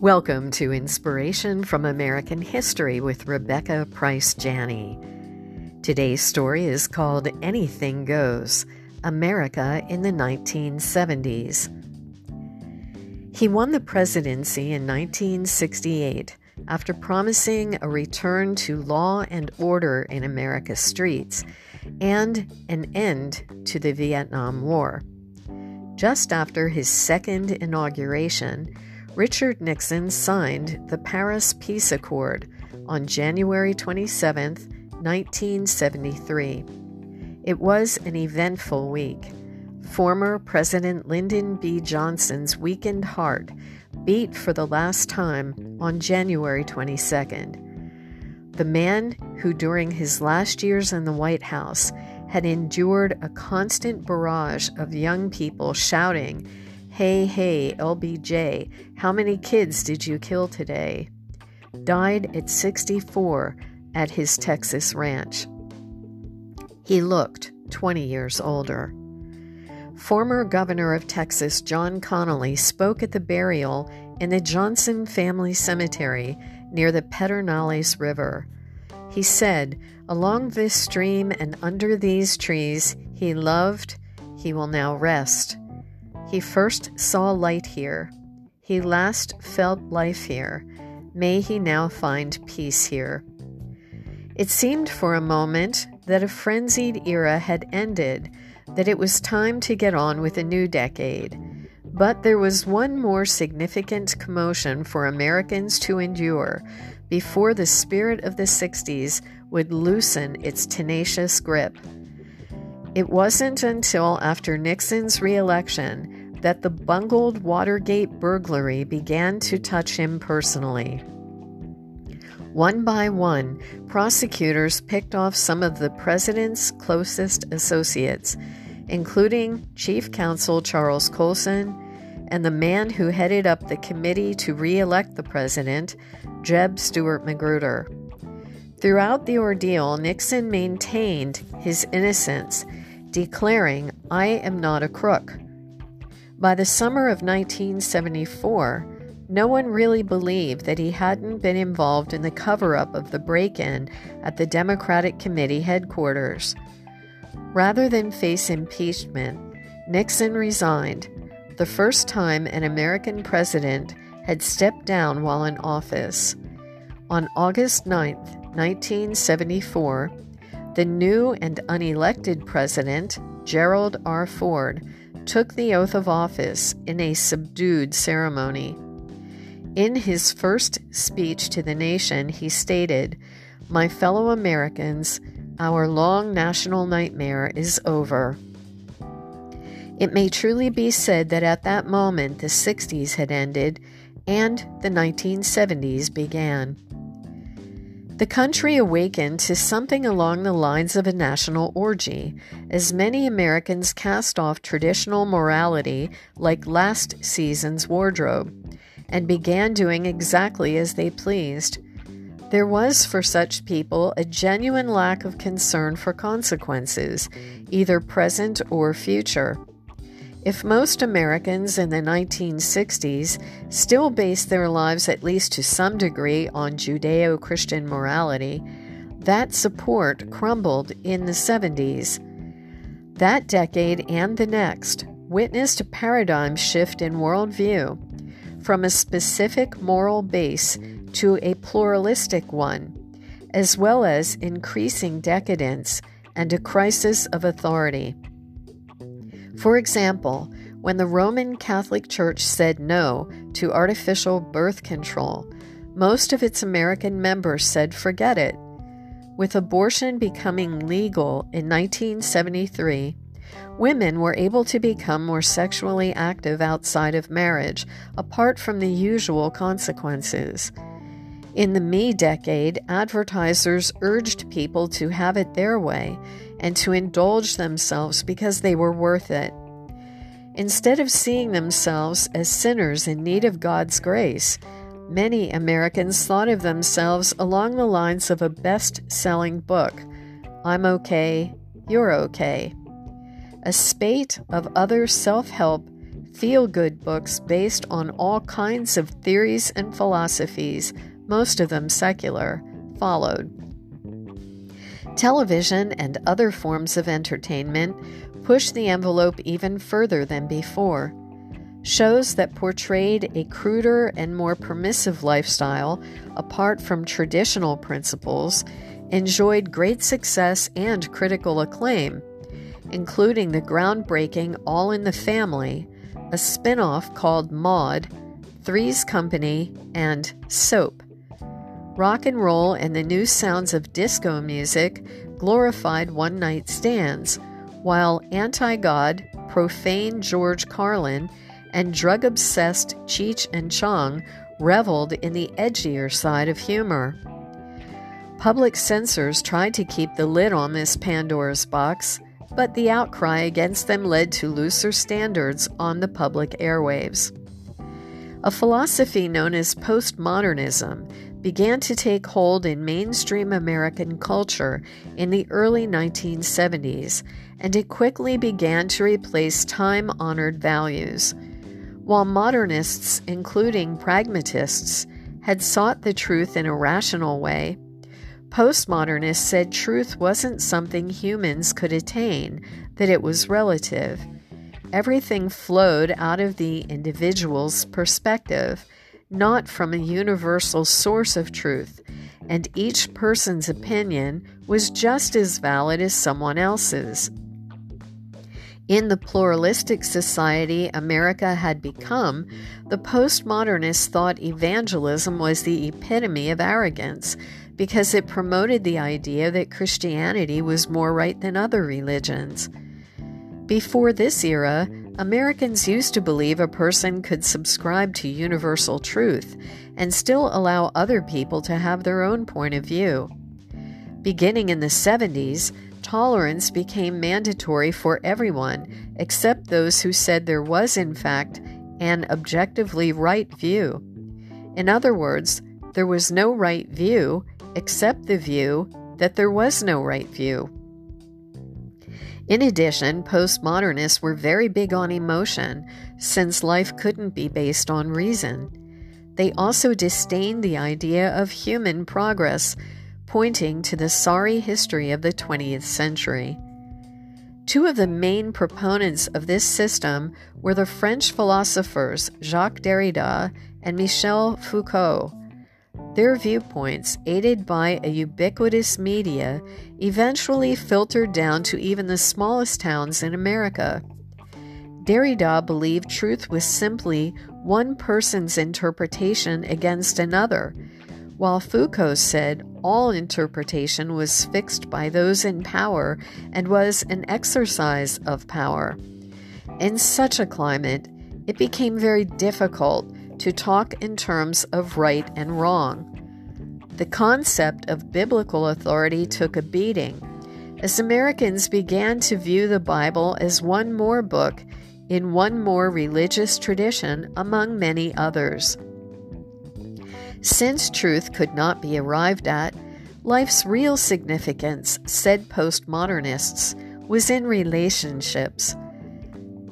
Welcome to Inspiration from American History with Rebecca Price Janney. Today's story is called Anything Goes America in the 1970s. He won the presidency in 1968 after promising a return to law and order in America's streets and an end to the Vietnam War. Just after his second inauguration, Richard Nixon signed the Paris Peace Accord on January 27, 1973. It was an eventful week. Former President Lyndon B. Johnson's weakened heart beat for the last time on January 22nd. The man who, during his last years in the White House, had endured a constant barrage of young people shouting Hey, hey, LBJ, how many kids did you kill today? Died at 64 at his Texas ranch. He looked 20 years older. Former Governor of Texas John Connally spoke at the burial in the Johnson Family Cemetery near the Pedernales River. He said, Along this stream and under these trees he loved, he will now rest. He first saw light here. He last felt life here. May he now find peace here. It seemed for a moment that a frenzied era had ended, that it was time to get on with a new decade. But there was one more significant commotion for Americans to endure before the spirit of the 60s would loosen its tenacious grip. It wasn't until after Nixon's reelection that the bungled Watergate burglary began to touch him personally. One by one, prosecutors picked off some of the president's closest associates, including Chief Counsel Charles Colson and the man who headed up the committee to re elect the president, Jeb Stuart Magruder. Throughout the ordeal, Nixon maintained his innocence, declaring, I am not a crook. By the summer of 1974, no one really believed that he hadn't been involved in the cover up of the break in at the Democratic Committee headquarters. Rather than face impeachment, Nixon resigned, the first time an American president had stepped down while in office. On August 9, 1974, the new and unelected president, Gerald R. Ford, took the oath of office in a subdued ceremony. In his first speech to the nation, he stated, My fellow Americans, our long national nightmare is over. It may truly be said that at that moment the 60s had ended and the 1970s began. The country awakened to something along the lines of a national orgy, as many Americans cast off traditional morality like last season's wardrobe and began doing exactly as they pleased. There was for such people a genuine lack of concern for consequences, either present or future. If most Americans in the 1960s still based their lives at least to some degree on Judeo Christian morality, that support crumbled in the 70s. That decade and the next witnessed a paradigm shift in worldview from a specific moral base to a pluralistic one, as well as increasing decadence and a crisis of authority. For example, when the Roman Catholic Church said no to artificial birth control, most of its American members said forget it. With abortion becoming legal in 1973, women were able to become more sexually active outside of marriage, apart from the usual consequences. In the me decade, advertisers urged people to have it their way and to indulge themselves because they were worth it. Instead of seeing themselves as sinners in need of God's grace, many Americans thought of themselves along the lines of a best selling book I'm okay, you're okay. A spate of other self help, feel good books based on all kinds of theories and philosophies, most of them secular, followed. Television and other forms of entertainment pushed the envelope even further than before. Shows that portrayed a cruder and more permissive lifestyle, apart from traditional principles, enjoyed great success and critical acclaim, including the groundbreaking All in the Family, a spin off called Maude, Three's Company, and Soap. Rock and roll and the new sounds of disco music glorified one night stands, while anti God, profane George Carlin, and drug obsessed Cheech and Chong reveled in the edgier side of humor. Public censors tried to keep the lid on this Pandora's box, but the outcry against them led to looser standards on the public airwaves. A philosophy known as postmodernism began to take hold in mainstream American culture in the early 1970s, and it quickly began to replace time honored values. While modernists, including pragmatists, had sought the truth in a rational way, postmodernists said truth wasn't something humans could attain, that it was relative. Everything flowed out of the individual's perspective, not from a universal source of truth, and each person's opinion was just as valid as someone else's. In the pluralistic society America had become, the postmodernists thought evangelism was the epitome of arrogance because it promoted the idea that Christianity was more right than other religions. Before this era, Americans used to believe a person could subscribe to universal truth and still allow other people to have their own point of view. Beginning in the 70s, tolerance became mandatory for everyone except those who said there was, in fact, an objectively right view. In other words, there was no right view except the view that there was no right view. In addition, postmodernists were very big on emotion, since life couldn't be based on reason. They also disdained the idea of human progress pointing to the sorry history of the 20th century. Two of the main proponents of this system were the French philosophers Jacques Derrida and Michel Foucault. Their viewpoints, aided by a ubiquitous media, eventually filtered down to even the smallest towns in America. Derrida believed truth was simply one person's interpretation against another, while Foucault said all interpretation was fixed by those in power and was an exercise of power. In such a climate, it became very difficult to talk in terms of right and wrong. The concept of biblical authority took a beating as Americans began to view the Bible as one more book in one more religious tradition among many others. Since truth could not be arrived at, life's real significance, said postmodernists, was in relationships.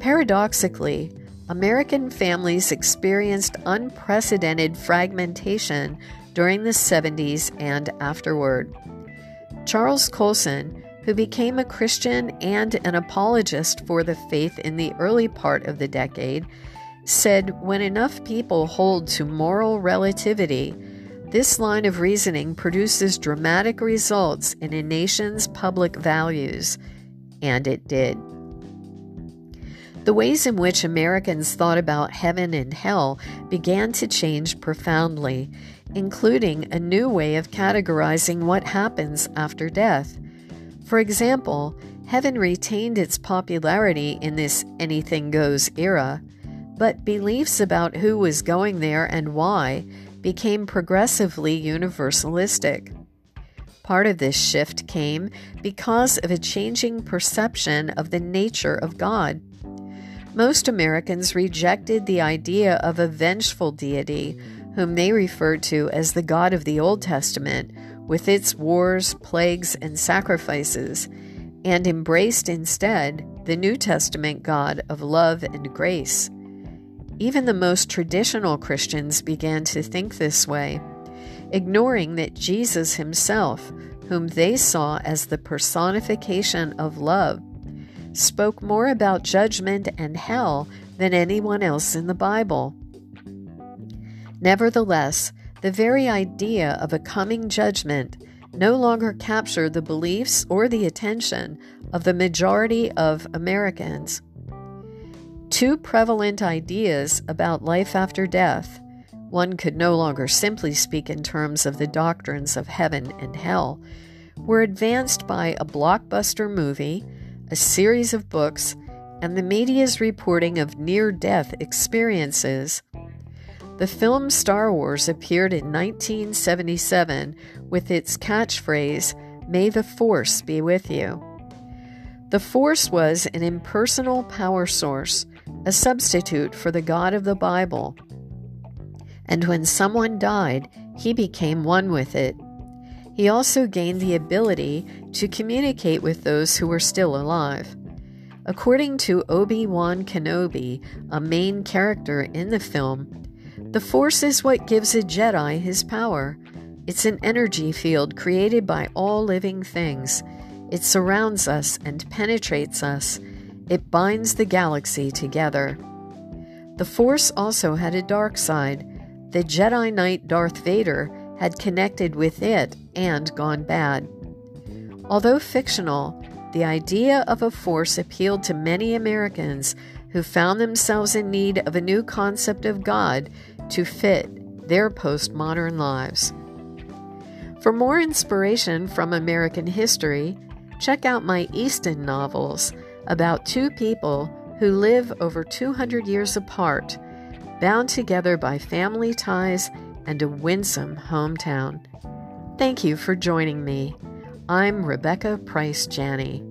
Paradoxically, American families experienced unprecedented fragmentation during the 70s and afterward. Charles Colson, who became a Christian and an apologist for the faith in the early part of the decade, said when enough people hold to moral relativity, this line of reasoning produces dramatic results in a nation's public values. And it did. The ways in which Americans thought about heaven and hell began to change profoundly, including a new way of categorizing what happens after death. For example, heaven retained its popularity in this anything goes era but beliefs about who was going there and why became progressively universalistic. Part of this shift came because of a changing perception of the nature of God. Most Americans rejected the idea of a vengeful deity, whom they referred to as the God of the Old Testament, with its wars, plagues, and sacrifices, and embraced instead the New Testament God of love and grace. Even the most traditional Christians began to think this way, ignoring that Jesus himself, whom they saw as the personification of love, spoke more about judgment and hell than anyone else in the Bible. Nevertheless, the very idea of a coming judgment no longer captured the beliefs or the attention of the majority of Americans. Two prevalent ideas about life after death one could no longer simply speak in terms of the doctrines of heaven and hell, were advanced by a blockbuster movie, a series of books, and the media's reporting of near death experiences. The film Star Wars appeared in 1977 with its catchphrase, May the Force be with you. The Force was an impersonal power source, a substitute for the God of the Bible and when someone died, he became one with it. He also gained the ability to communicate with those who were still alive. According to Obi Wan Kenobi, a main character in the film, the Force is what gives a Jedi his power. It's an energy field created by all living things. It surrounds us and penetrates us. It binds the galaxy together. The Force also had a dark side the Jedi Knight Darth Vader had connected with it and gone bad. Although fictional, the idea of a force appealed to many Americans who found themselves in need of a new concept of God to fit their postmodern lives. For more inspiration from American history, check out my Easton novels about two people who live over 200 years apart bound together by family ties and a winsome hometown. Thank you for joining me. I'm Rebecca Price Janney.